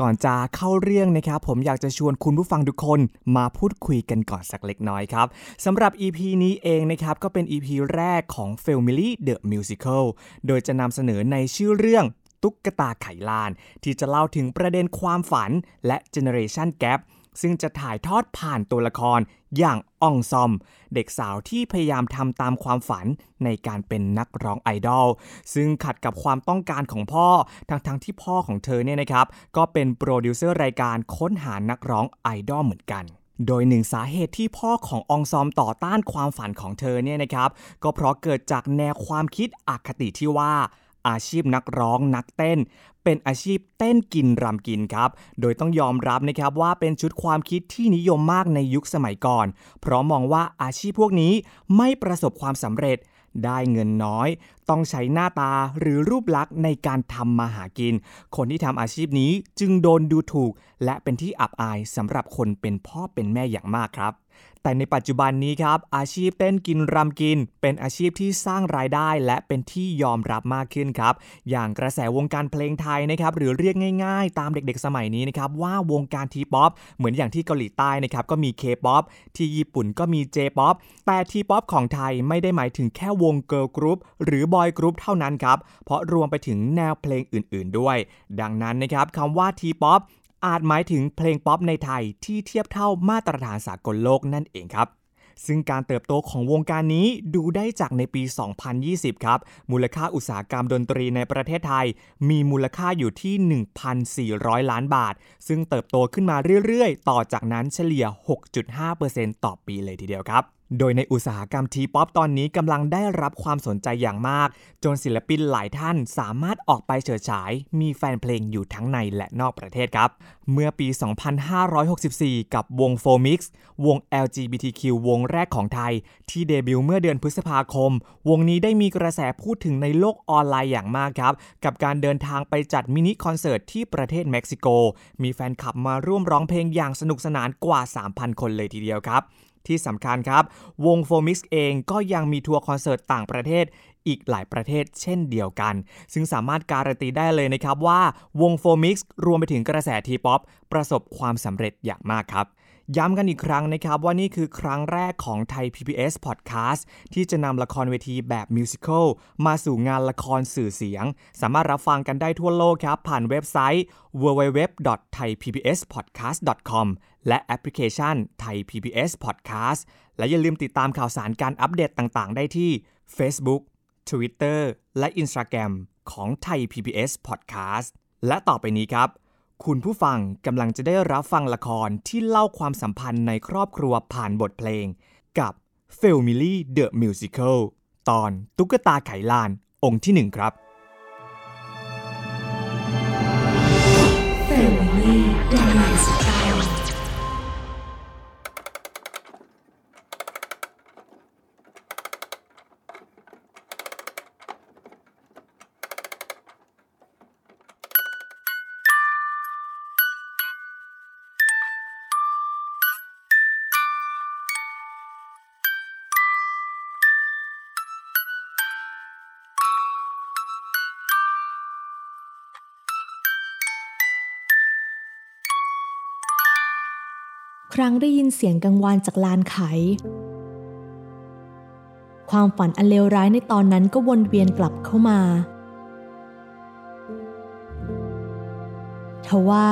ก่อนจะเข้าเรื่องนะครับ ผมอยากจะชวนคุณผู้ฟังทุกคนมาพูดคุยกันก่อนสักเล็กน้อยครับสำหรับ EP นี้เองนะครับก็เป็น EP แรกของ Family The Musical โดยจะนำเสนอในชื่อเรื่องตุ๊กตาไขลาน ที่จะเล่าถึงประเด็นความฝันและ Generation Gap ซึ่งจะถ่ายทอดผ่านตัวละครอย่างอองซอม เด็กสาวที่พยายามทำตามความฝันในการเป็นนักร้องไอดอลซึ่งขัดกับความต้องการของพ่อทั้งๆที่พ่อของเธอเนี่ยนะครับก็เป็นโปรดิวเซอร์รายการค้นหานักร้องไอดอลเหมือนกันโดยหนึ่งสาเหตุที่พ่อขององซอมต่อต้านความฝันของเธอเนี่ยนะครับ ก็เพราะเกิดจากแนวความคิดอคติที่ว่า อาชีพนักร้องนักเต้น เป็นอาชีพเต้นกินรำกินครับ โดยต้องยอมรับนะครับว่าเป็นชุดความคิดที่นิยมมากในยุคสมัยก่อน เพราะมองว่าอาชีพพวกนี้ไม่ประสบความสำเร็จได้เงินน้อย ต้องใช้หน้าตาหรือรูปลักษณ์ในการทำมาหากิน คนที่ทำอาชีพนี้จึงโดนดูถูก และเป็นที่อับอายสำหรับคนเป็นพ่อเป็นแม่อย่างมากครับ แต่ในปัจจุบันนี้ครับ อาชีพเต้นกินรำกิน เป็นอาชีพที่สร้างรายได้และเป็นที่ยอมรับมากขึ้นครับ อย่างกระแสวงการเพลงไทยนะครับหรือเรียกง่ายๆ ตามเด็กๆสมัยนี้นะครับว่าวงการทีป๊อปเหมือนอย่างที่เกาหลีใต้นะครับก็มีเคป๊อปที่ญี่ปุ่นก็มีเจป๊อปแต่ทีป๊อปของไทยไม่ได้หมายถึงแค่วงเกิร์ลกรุ๊ปหรือบอยกรุ๊ปเท่านั้นครับเพราะรวมไปถึงแนวเพลงอื่น ๆ ด้วย ดังนั้นนะครับคำว่าทีป๊อป อาจหมายถึงเพลงป๊อปในไทยที่เทียบเท่ามาตรฐานสากลโลกนั่นเองครับ ซึ่งการเติบโตของวงการนี้ดูได้จากในปี 2020 ครับ มูลค่าอุตสาหกรรมดนตรีในประเทศไทย มีมูลค่าอยู่ที่ 1,400 ล้านบาท ซึ่งเติบโตขึ้นมาเรื่อยๆ ต่อจากนั้นเฉลี่ย 6.5%ต่อปีเลยทีเดียวครับโดยในอุตสาหกรรมทีป๊อปตอนนี้กำลังได้รับความสนใจอย่างมาก จนศิลปินหลายท่านสามารถออกไปเฉิดฉาย มีแฟนเพลงอยู่ทั้งในและนอกประเทศครับ เมื่อปี 2564 กับวง f o m i x วง LGBTQ วงแรกของไทย ที่เดบิวต์เมื่อเดือนพฤษภาคม วงนี้ได้มีกระแสพูดถึงในโลกออนไลน์อย่างมากครับ กับการเดินทางไปจัดมินิคอนเสิร์ตที่ประเทศเม็กซิโก มีแฟนคลับมาร่วมร้องเพลงอย่างสนุกสนานกว่า 3,000 คนเลยทีเดียวครับ ที่สำคัญครับ วง 4MIX เองก็ยังมีทัวร์คอนเสิร์ตต่างประเทศอีกหลายประเทศเช่นเดียวกัน ซึ่งสามารถการันตีได้เลยนะครับว่าวง 4MIX รวมไปถึงกระแสทีป๊อปประสบความสำเร็จอย่างมากครับ ย้ำกันอีกครั้งนะครับว่านี่คือครั้งแรกของไทย PBS Podcast ที่จะนำละครเวทีแบบมิวสิควลมาสู่งานละครสื่อเสียง สามารถรับฟังกันได้ทั่วโลกครับ ผ่านเว็บไซต์ www.thaipbspodcast.com และแอปพลิเคชัน Thai PBS Podcast และอย่าลืมติดตามข่าวสารการอัปเดตต่างๆ ได้ที่ Facebook Twitter และ Instagram ของไทย PBS Podcast และต่อไปนี้ครับ คุณผู้ฟังกำลังจะได้รับฟังละครที่เล่าความสัมพันธ์ในครอบครัวผ่านบทเพลง กับ f a m i l y The Musical ตอนตุ๊กตาไขลานองค์ที่หนึ่งครับ ครั้งได้ยินเสียงกังวานจากลานไข ความฝันอันเลวร้ายในตอนนั้นก็วนเวียนกลับเข้ามาทว่า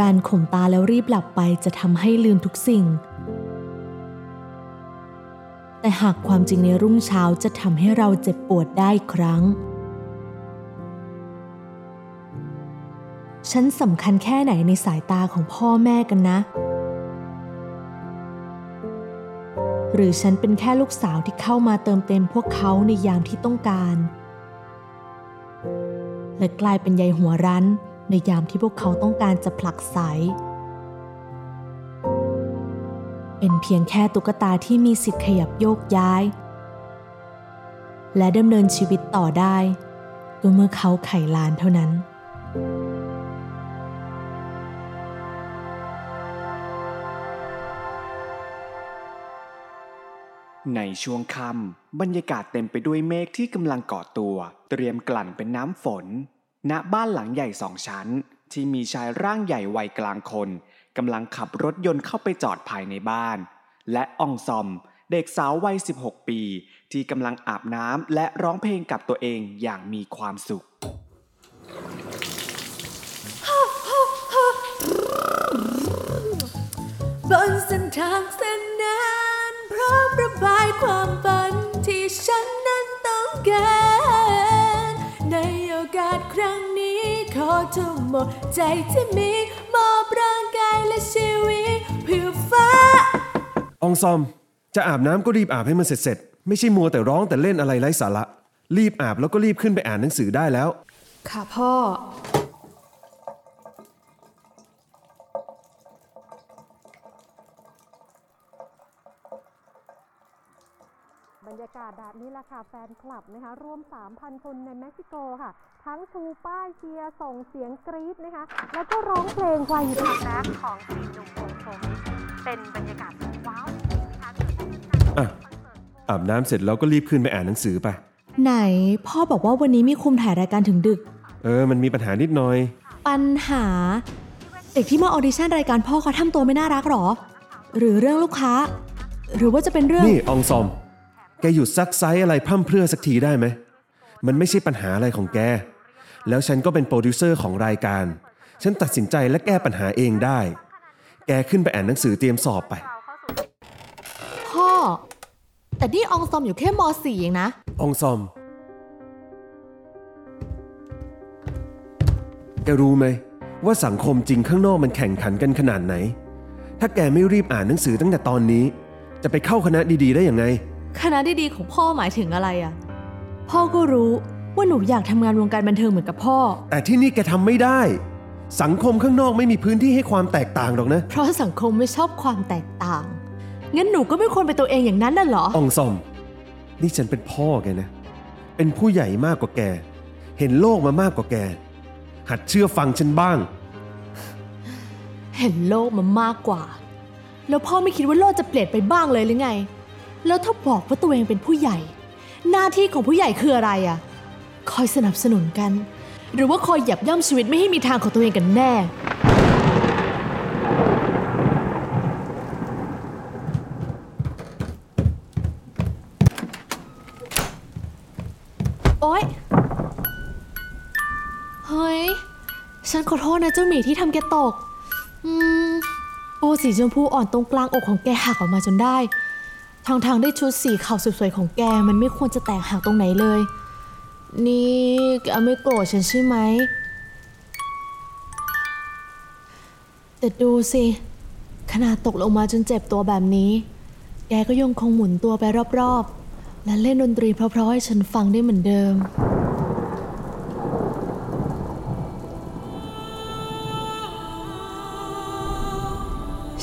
การข่มตาแล้วรีบหลับไปจะทำให้ลืมทุกสิ่ง แต่หากความจริงในรุ่งเช้าจะทำให้เราเจ็บปวดได้ครั้ง ฉันสำคัญแค่ไหนในสายตาของพ่อแม่กันนะ หรือฉันเป็นแค่ลูกสาวที่เข้ามาเติมเต็มพวกเขาในยามที่ต้องการ และกลายเป็นใยหัวรั้นในยามที่พวกเขาต้องการจะผลักไสเป็นเพียงแค่ตุ๊กตาที่มีสิทธิ์ขยับโยกย้าย และดำเนินชีวิตต่อได้ก็เมื่อเขาไขลานเท่านั้น ในช่วงค่ำบรรยากาศเต็มไปด้วยเมฆที่กำลังก่อตัว เตรียมกลั่นเป็นน้ำฝน ณบ้านหลังใหญ่สองชั้น ที่มีชายร่างใหญ่วัยกลางคนกำลังขับรถยนต์เข้าไปจอดภายในบ้าน และอองซอม เด็กสาววัย 16 ปี ที่กำลังอาบน้ำและร้องเพลงกับตัวเองอย่างมีความสุขบนเส้นทางเส้น บายความฝันที่ฉันนั้นต้องการในโอกาสครั้งนี้ขอทุ่มหมดใจที่มีมอบร่างกายและชีวิตเพื่อฟ้าอองซอม จะอาบน้ำก็รีบอาบให้มันเสร็จๆ ไม่ใช่มัวแต่ร้องแต่เล่นอะไรไร้สาระ รีบอาบแล้วก็รีบขึ้นไปอ่านหนังสือได้แล้ว ค่ะพ่อ บรรยากาศแบบนี้แหละค่ะแฟนคลับนะคะรวม 3,000 คนในเม็กซิโกค่ะ ทั้งชูป้ายเชียร์ส่งเสียงกรี๊ดนะคะ แล้วก็ร้องเพลงวัยรักแรกของสี่หนุ่มวง 4MIX เป็นบรรยากาศสุดว้าวนะคะอะอาบน้ำเสร็จแล้วก็รีบขึ้นไปอ่านหนังสือไป ไหน พ่อบอกว่าวันนี้มีคุมถ่ายรายการถึงดึก เออ มันมีปัญหานิดหน่อย ปัญหา เด็กที่มาออดิชั่นรายการพ่อเขาทำตัวไม่น่ารักหรอ หรือเรื่องลูกค้า หรือว่าจะเป็นเรื่อง นี่ อองซอม แกหยุดซักไซ้อะไรพร่ำเพรื่อสักทีได้ไหม มันไม่ใช่ปัญหาอะไรของแก แล้วฉันก็เป็นโปรดิวเซอร์ของรายการ ฉันตัดสินใจและแก้ปัญหาเองได้ แกขึ้นไปอ่านหนังสือเตรียมสอบไป พ่อ แต่นี่อองซอมอยู่แค่ม .4 เองนะอองซอม แกรู้ไหม ว่าสังคมจริงข้างนอกมันแข่งขันกันขนาดไหน ถ้าแกไม่รีบอ่านหนังสือตั้งแต่ตอนนี้ จะไปเข้าคณะดีๆได้อย่างไง คณะดีๆของพ่อหมายถึงอะไรอะพ่อก็รู้ว่าหนูอยากทำงานวงการบันเทิงเหมือนกับพ่อ แต่ที่นี่แกทำไม่ได้ สังคมข้างนอกไม่มีพื้นที่ให้ความแตกต่างหรอกนะ เพราะสังคมไม่ชอบความแตกต่าง งั้นหนูก็ไม่ควรเป็นตัวเองอย่างนั้นน่ะเหรออองซอม นี่ฉันเป็นพ่อแกนะ เป็นผู้ใหญ่มากกว่าแก เห็นโลกมามากกว่าแก หัดเชื่อฟังฉันบ้าง เห็นโลกมามากกว่า แล้วพ่อไม่คิดว่าโลกจะเปลี่ยนไปบ้างเลยหรือไง แล้วถ้าบอกว่าตัวเองเป็นผู้ใหญ่ หน้าที่ของผู้ใหญ่คืออะไรอะคอยสนับสนุนกัน หรือว่าคอยหยับย่ำชีวิตไม่ให้มีทางของตัวเองกันแน่ โอ๊ย เฮ้ย ฉันขอโทษนะเจ้าหมีที่ทำแกตก อืมโอ้สีชมพูอ่อนตรงกลางอกของแกหักออกมาจนได้ ทางทางๆได้ชุดสีขาวสวยๆของแกมันไม่ควรจะแตกหักตรงไหนเลย นี่แกไม่โกรธฉันใช่ไหม แต่ดูสิ ขนาดตกลงมาจนเจ็บตัวแบบนี้ แกก็ยังคงหมุนตัวไปรอบๆ และเล่นดนตรีเพราะๆให้ฉันฟังได้เหมือนเดิม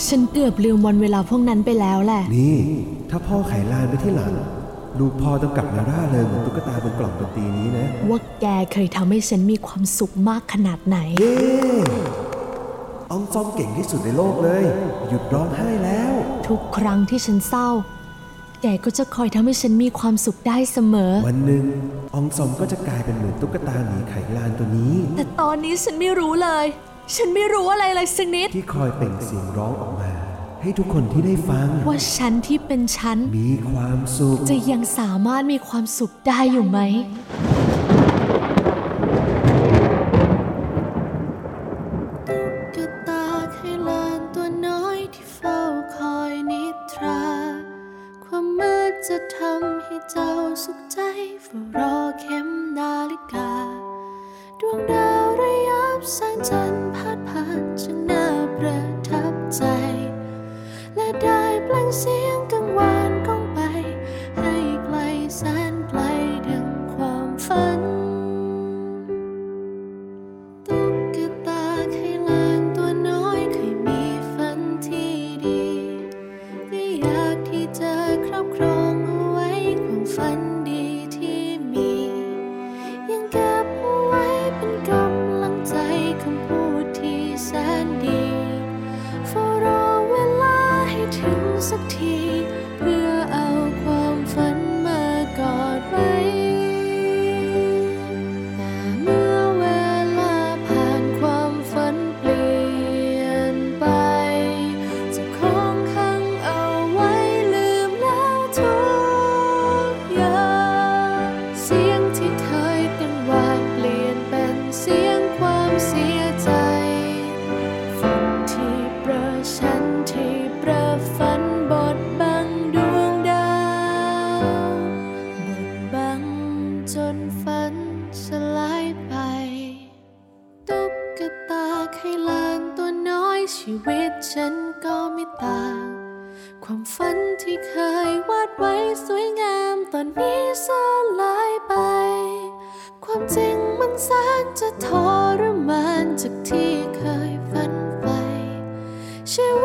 ฉันเกือบลืมวันเวลาพวกนั้นไปแล้วแหละ นี่ ถ้าพ่อไขลานไปที่หลัง ลูกพ่อต้องกลับมาร่าเริงเหมือนตุ๊กตาบนกล่องดนตรีนี้นะ ว่าแกเคยทำให้ฉันมีความสุขมากขนาดไหน เย้อองซอมเก่งที่สุดในโลกเลย หยุดร้องไห้แล้ว ทุกครั้งที่ฉันเศร้า แกก็จะคอยทำให้ฉันมีความสุขได้เสมอ วันหนึ่งอองซอมก็จะกลายเป็นเหมือนตุ๊กตาหมีไขลานตัวนี้ แต่ตอนนี้ฉันไม่รู้เลย ฉันไม่รู้อะไรเลยสักนิด ที่คอยเป็นเสียงร้องออกมา ให้ทุกคนที่ได้ฟัง ว่าฉันที่เป็นฉัน มีความสุข จะยังสามารถมีความสุขได้อยู่ไหม จะทำให้เจ้าสุขใจฝ้ารอเข็มนาฬิกา ดวงดาวระยับแสงจันทร์ ช่างน่าประทับใจ และได้แปลงเสียง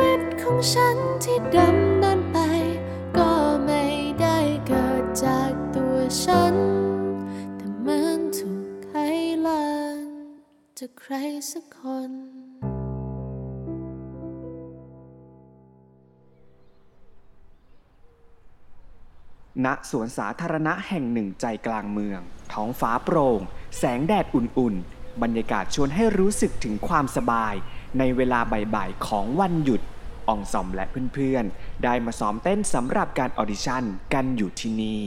วิตของฉันที่ดำเนินไป ก็ไม่ได้เกิดจากตัวฉัน แต่เหมือนถูกไขลานจากใครสักคนณสวนสาธารณะแห่งหนึ่งใจกลางเมือง ท้องฟ้าโปร่ง แสงแดดอุ่นๆ บรรยากาศชวนให้รู้สึกถึงความสบาย ในเวลาบ่ายๆของวันหยุดอองซอมและเพื่อนๆ ได้มาซ้อมเต้นสำหรับการออดิชั่นกันอยู่ที่นี่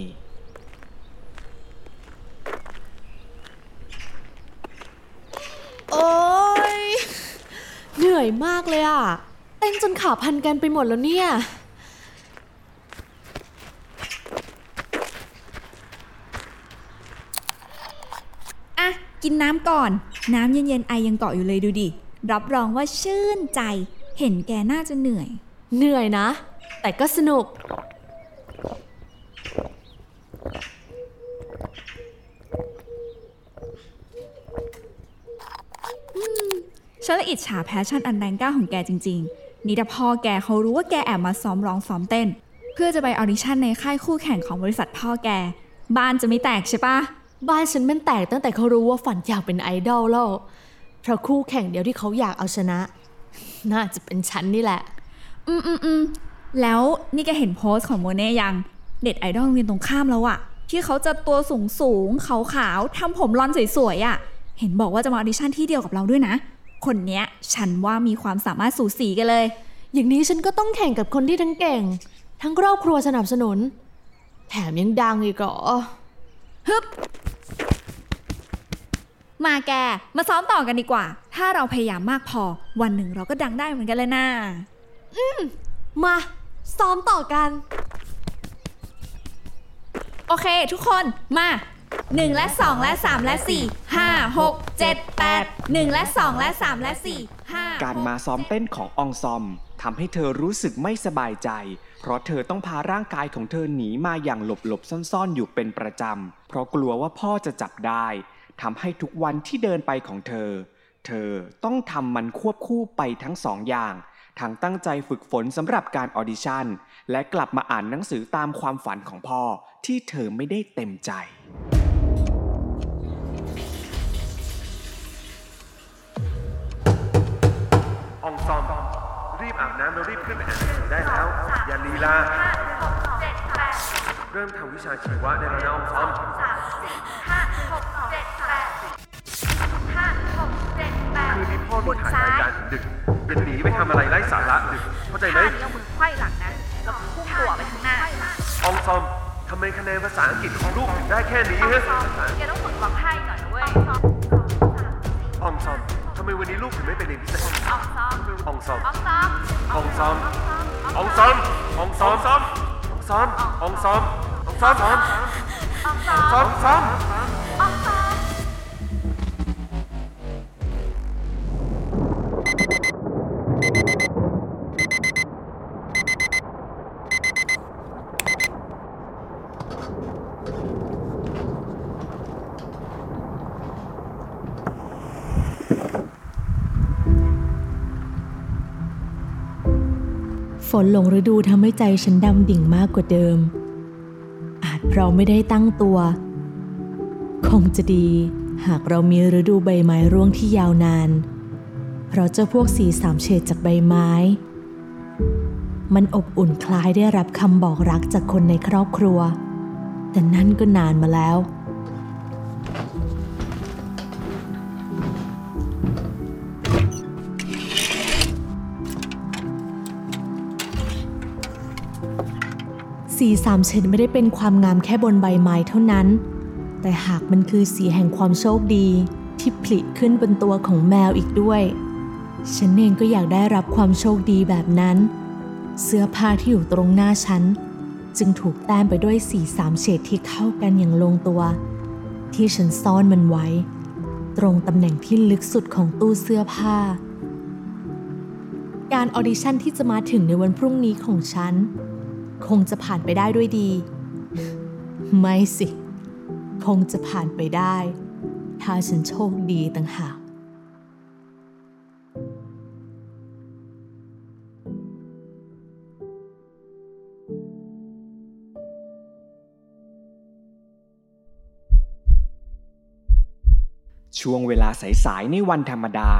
โอ๊ยเหนื่อยมากเลยอะเต้นจนขาพันกันไปหมดแล้วเนี่ย อะ กินน้ำก่อน น้ำเย็นๆไอยังเกาะอยู่เลยดูดิ รับรองว่าชื่นใจ เห็นแกน่าจะเหนื่อย เหนื่อยนะ แต่ก็สนุก ฉันละอิจฉา passion อันแรงกล้าของแกจริง ๆ นี่ถ้าพ่อแกเขารู้ว่าแกแอบมาซ้อมร้องซ้อมเต้น เพื่อจะไปออดิชั่นในค่ายคู่แข่งของบริษัทพ่อแก บ้านจะไม่แตกใช่ปะบ้านฉันมันแตกตั้งแต่เขารู้ว่าฝันอยากเป็นไอดอลแล้ว เพราะคู่แข่งเดียวที่เขาอยากเอาชนะ น่าจะเป็นฉันนี่แหละ อืมอืมอืมแล้วนี่แกเห็นโพสต์ของโมเน่ยังเน็ตไอดอลโรงเรียนตรงข้ามแล้วอะที่เขาจะตัวสูงสูงขาวขาวๆทำผมลอนสวยๆอะเห็นบอกว่าจะมาออดิชั่นที่เดียวกับเราด้วยนะ คนเนี้ยฉันว่ามีความสามารถสูสีกันเลย อย่างนี้ฉันก็ต้องแข่งกับคนที่ทั้งเก่ง ทั้งครอบครัวสนับสนุน แถมยังดังอีกเหรอฮึบ มาแก มาซ้อมต่อกันดีกว่า ถ้าเราพยายามมากพอ วันหนึ่งเราก็ดังได้เหมือนกันเลยนะมา ซ้อมต่อกัน โอเค ทุกคนมา 1 และ 2 และ 3 และ 4 5 6 7 8 1 และ 2 และ 3 และ 4 5 การมาซ้อมเต้นของอองซอมทำให้เธอรู้สึกไม่สบายใจ เพราะเธอต้องพาร่างกายของเธอหนีมาอย่างหลบๆซ่อนๆอยู่เป็นประจำ เพราะกลัวว่าพ่อจะจับได้ ทำให้ทุกวันที่เดินไปของเธอ เธอต้องทำมันควบคู่ไปทั้งสองอย่างทั้งตั้งใจฝึกฝนสำหรับการออดิชั่น และกลับมาอ่านหนังสือตามความฝันของพ่อที่เธอไม่ได้เต็มใจอองซอม รีบอาบน้ำแล้วรีบขึ้นไปอ่านหนังสือได้แล้ว อย่าลีลา เริ่มทำวิชาชีวะได้แล้วนะอองซอมคืนนี้ พ่อมีถ่ายรายการถึงดึกอย่าหนีไปทำอะไรไร้สาระดึกเข้าใจไหมท่านี้เอามือไขว้หลังนะ แล้วพุ่งตัวไปข้างหน้าอองซอมทำไมคะแนนภาษาอังกฤษของลูกถึงได้แค่นี้ฮะแกต้องฝึกวางท่าอีกหน่อยนะเว้ยอองซอมทำไมวันนี้ลูกถึงไม่ไปเรียนพิเศษอองซอมอองซอมอองซอมอองซอมอองซอมอองซอมอองซอมอองซอมอองซอมอองซอมอองซอม ฝนหลงฤดูทำให้ใจฉันดำดิ่งมากกว่าเดิม อาจเพราะไม่ได้ตั้งตัว คงจะดี หากเรามีฤดูใบไม้ร่วงที่ยาวนานเพราะเจ้าพวกสีสามเฉดจากใบไม้ มันอบอุ่นคล้ายได้รับคำบอกรักจากคนในครอบครัว แต่นั่นก็นานมาแล้ว สีสามเฉดไม่ได้เป็นความงามแค่บนใบไม้เท่านั้น แต่หากมันคือสีแห่งความโชคดีที่ผลิขึ้นบนตัวของแมวอีกด้วย ฉันเองก็อยากได้รับความโชคดีแบบนั้น เสื้อผ้าที่อยู่ตรงหน้าฉัน จึงถูกแต้มไปด้วยสีสามเฉดที่เข้ากันอย่างลงตัว ที่ฉันซ่อนมันไว้ ตรงตำแหน่งที่ลึกสุดของตู้เสื้อผ้า การออดิชั่นที่จะมาถึงในวันพรุ่งนี้ของฉัน คงจะผ่านไปได้ด้วยดี ไม่สิ คงจะผ่านไปได้ ถ้าฉันโชคดีต่างหากช่วงเวลาสายๆในวันธรรมดา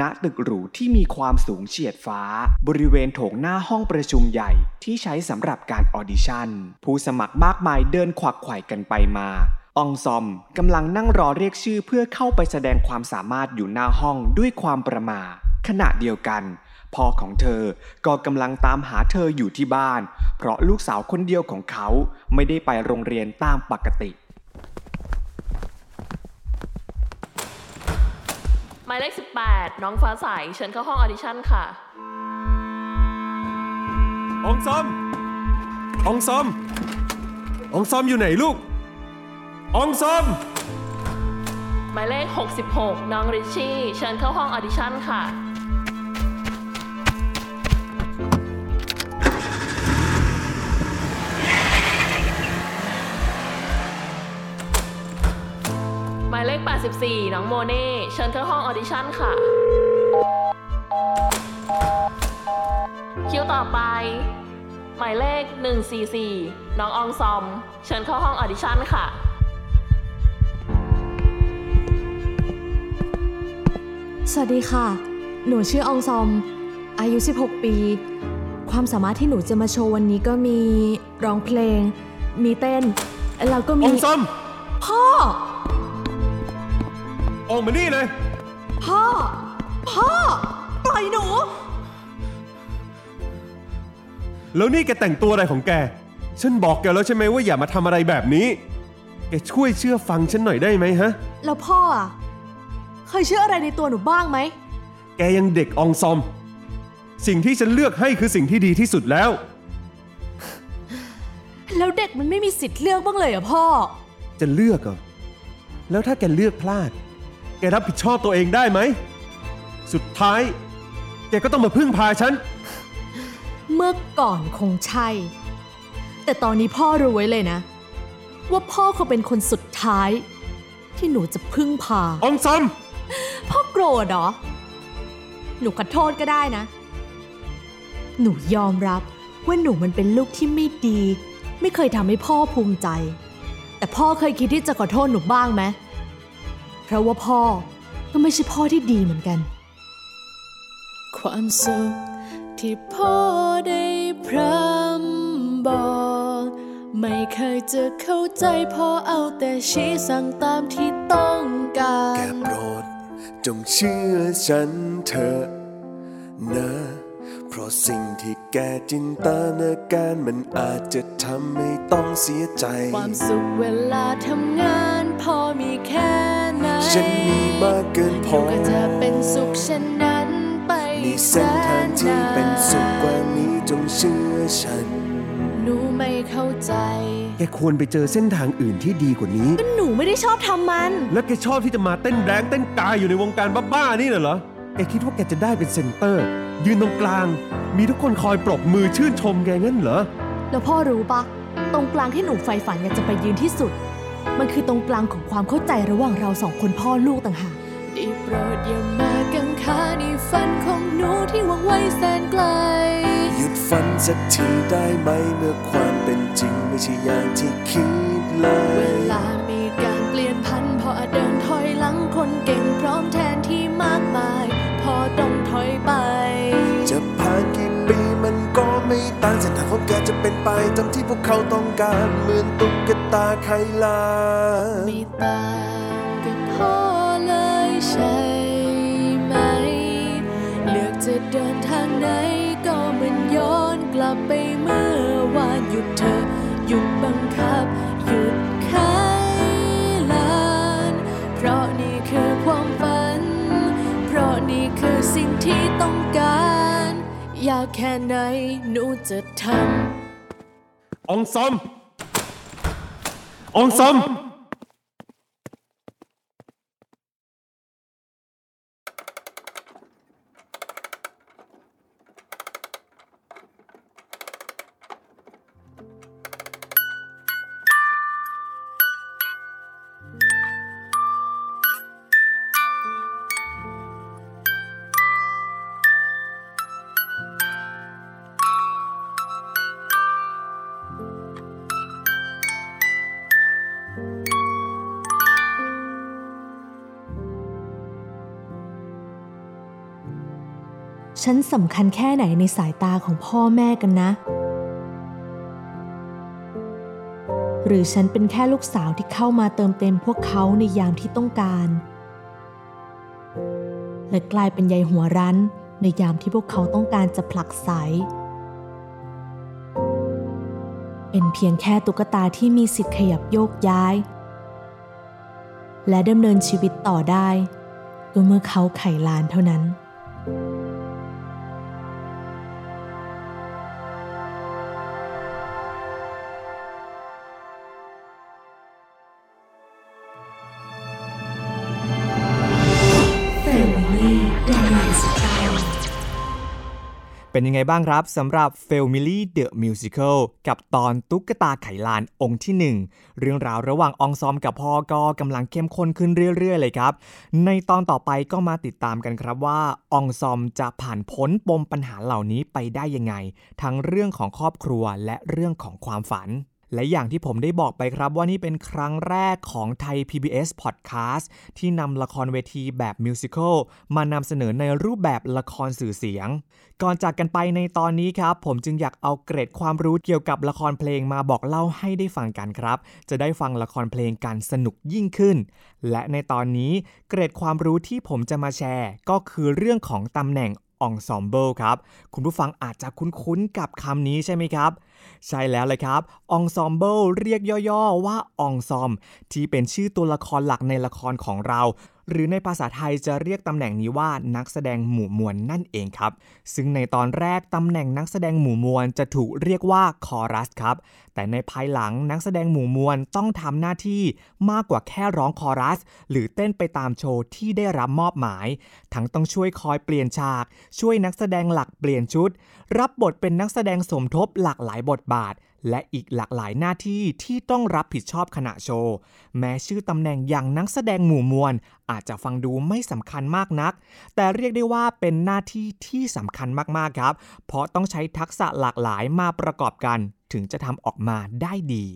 ณตึกหรูที่มีความสูงเฉียดฟ้า บริเวณโถงหน้าห้องประชุมใหญ่ที่ใช้สำหรับการออดิชั่น ผู้สมัครมากมายเดินขวักไขว่กันไปมาอองซอมกำลังนั่งรอเรียกชื่อเพื่อเข้าไปแสดงความสามารถอยู่หน้าห้องด้วยความประหม่าขณะเดียวกันพ่อของเธอก็กำลังตามหาเธออยู่ที่บ้าน เพราะลูกสาวคนเดียวของเขาไม่ได้ไปโรงเรียนตามปกติ หมายเลข 18 น้องฟ้าใสเชิญเข้าห้องออดิชั่นค่ะ องซอม องซอม องซอมอยู่ไหนลูก องซอม หมายเลข 66 น้องริชชี่ เชิญเข้าห้องออดิชั่นค่ะ 84 น้องโมเน่ เชิญเข้าห้องออดิชั่นค่ะ คิวต่อไป หมายเลข 144 น้องอองซอม เชิญเข้าห้องออดิชั่นค่ะ สวัสดีค่ะ หนูชื่ออองซอม อายุ 16 ปี ความสามารถที่หนูจะมาโชว์วันนี้ก็มีร้องเพลง มีเต้น แล้วก็อมีงซอม พ่อ ออกมานี่เลย พ่อ พ่อ ปล่อยหนู แล้วนี่แกแต่งตัวอะไรของแก ฉันบอกแกแล้วใช่ไหมว่าอย่ามาทำอะไรแบบนี้ แกช่วยเชื่อฟังฉันหน่อยได้ไหมฮะ แล้วพ่ออะเคยเชื่ออะไรในตัวหนูบ้างไหม แกยังเด็กอองซอม สิ่งที่ฉันเลือกให้คือสิ่งที่ดีที่สุดแล้ว แล้วเด็กมันไม่มีสิทธิ์เลือกบ้างเลยเหรอพ่อ จะเลือกเหรอแล้วถ้าแกเลือกพลาด แกรับผิดชอบตัวเองได้ไหม สุดท้าย แกก็ต้องมาพึ่งพาฉัน เมื่อก่อนคงใช่ แต่ตอนนี้พ่อรู้ไว้เลยนะ ว่าพ่อเขาเป็นคนสุดท้าย ที่หนูจะพึ่งพา อองซอม พ่อโกรธเหรอ หนูขอโทษก็ได้นะ หนูยอมรับว่าหนูมันเป็นลูกที่ไม่ดี ไม่เคยทำให้พ่อภูมิใจ แต่พ่อเคยคิดที่จะขอโทษหนูบ้างไหม เพราะว่าพ่อก็ไม่ใช่พ่อที่ดีเหมือนกัน ความสุขที่พ่อได้พรำบอก ไม่เคยจะเข้าใจพ่อเอาแต่ชี้สั่งตามที่ต้องกาแกรโปรด จงเชื่อฉันเถอะนะ เพราะสิ่งที่แกจินตนาการมันอาจจะทำให้ต้องเสียใจ ความสุขเวลาทำงานพ่อมีแค่ไหน ฉันมีมากเกินพอก็จะเป็นสุขเช่นนั้นไปมีเส้นทางที่เป็นสุขกว่านี้จงเชื่อฉัน หนูไม่เข้าใจ แกควรไปเจอเส้นทางอื่นที่ดีกว่านี้ ก็หนูไม่ได้ชอบทำมัน แล้วแกชอบที่จะมาเต้นแรงเต้นกายอยู่ในวงการบ้าๆนี่น่ะเหรอแกคิดว่าแกจะได้เป็นเซนเตอร์ ยืนตรงกลาง มีทุกคนคอยปรบมือชื่นชมแกงั้นเหรอ แล้วพ่อรู้ปะตรงกลางที่หนูใฝ่ฝันอยากจะไปยืนที่สุด มันคือตรงกลางของความเข้าใจระหว่างเราสองคนพ่อลูกต่างหากได้โปรดอย่ามากังขาในฝันของหนูที่หวังไว้แสนไกล หยุดฝันสักทีได้ไหมเมื่อความเป็นจริงไม่ใช่อย่างที่คิดเลเวย ลามีการเปลี่ยนพันพออาจเดินถอยหลังคนเก่งพร้อมแทนที่มากมาย ต่านกี่ปีมันก็ไม่ตเกิดจะเป็นไปตามที่พวกเขาต้องการเหมือนตุ๊กตาไขลานไม่ต่างกับพ่อเลยใช่ไหม เลือกจะเดินทางไหนก็เหมันย้อนกลับไปเมื่อวานหยุดเธอ หยุดบังคับ หยุดไขลานเพราะนี่คือความฝัน เพราะนี่คือสิ่งที่ต้องการ อยากแค่ไหนหนูจะทำ องซอม องซอม ฉันสำคัญแค่ไหนในสายตาของพ่อแม่กันนะ หรือฉันเป็นแค่ลูกสาวที่เข้ามาเติมเต็มพวกเขาในยามที่ต้องการ และกลายเป็นใยหัวรั้นในยามที่พวกเขาต้องการจะผลักไสเป็นเพียงแค่ตุ๊กตาที่มีสิทธิ์ขยับโยกย้าย และดำเนินชีวิตต่อได้ก็เมื่อเขาไขลานเท่านั้น เป็นยังไงบ้างครับสำหรับ f a m i l y The Musical กับตอนตุ๊กตาไขลานองค์ที่ 1 เรื่องราวระหว่างองซอมกับพ่อก็กำลังเข้มข้นขึ้นเรื่อยๆ เลยครับ ในตอนต่อไปก็มาติดตามกันครับว่าองซอมจะผ่านพ้นปมปัญหาเหล่านี้ไปได้ยังไง ทั้งเรื่องของครอบครัวและเรื่องของความฝัน และอย่างที่ผมได้บอกไปครับว่านี่เป็นครั้งแรกของไทย PBS Podcast ที่นำละครเวทีแบบมิวสิควลมานำเสนอในรูปแบบละครสื่อเสียง ก่อนจากกันไปในตอนนี้ครับ ผมจึงอยากเอาเกร็ดความรู้เกี่ยวกับละครเพลงมาบอกเล่าให้ได้ฟังกันครับ จะได้ฟังละครเพลงกันสนุกยิ่งขึ้น และในตอนนี้เกร็ดความรู้ที่ผมจะมาแชร์ ก็คือเรื่องของตำแหน่ง ensemble ครับ คุณผู้ฟังอาจจะคุ้นๆกับคำนี้ใช่ไหมครับ ใช่แล้วเลยครับ ensemble เรียกย่อๆว่าองซอม ที่เป็นชื่อตัวละครหลักในละครของเรา หรือในภาษาไทยจะเรียกตำแหน่งนี้ว่านักแสดงหมู่มวลนั่นเองครับ ซึ่งในตอนแรกตำแหน่งนักแสดงหมู่มวลจะถูกเรียกว่าคอรัสครับ แต่ในภายหลังนักแสดงหมู่มวลต้องทำหน้าที่มากกว่าแค่ร้องคอรัส หรือเต้นไปตามโชว์ที่ได้รับมอบหมาย ทั้งต้องช่วยคอยเปลี่ยนฉาก ช่วยนักแสดงหลักเปลี่ยนชุดรับบทเป็นนักแสดงสมทบหลากหลายบทบาท และอีกหลากหลายหน้าที่ที่ต้องรับผิดชอบขณะโชว์ แม้ชื่อตำแหน่งอย่างนักแสดงหมู่มวล อาจจะฟังดูไม่สำคัญมากนัก แต่เรียกได้ว่าเป็นหน้าที่ที่สำคัญมากๆครับ เพราะต้องใช้ทักษะหลากหลายมาประกอบกัน ถึงจะทำออกมาได้ดี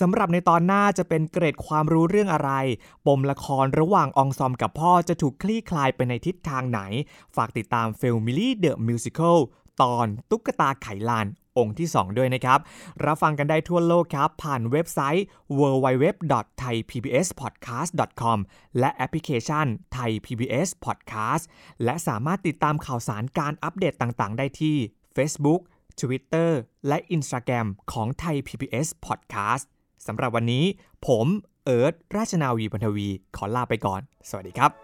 สำหรับในตอนหน้าจะเป็นเกรดความรู้เรื่องอะไร ปมละครระหว่างอองซอมกับพ่อจะถูกคลี่คลายไปในทิศทางไหน ฝากติดตาม f a m i l y The Musical ตอนตุ๊กตาไขลานองค์ที่ 2 ด้วยนะครับ รับฟังกันได้ทั่วโลกครับ ผ่านเว็บไซต์ www.thaipbspodcast.com และแอปพลิเคชัน Thai PBS Podcast และสามารถติดตามข่าวสารการอัปเดตต่างๆ ได้ที่ Facebook Twitter และ Instagram ของ Thai PBS Podcast สำหรับวันนี้ ผม เอิร์ธราชนาวีบรรทวี ขอลาไปก่อน สวัสดีครับ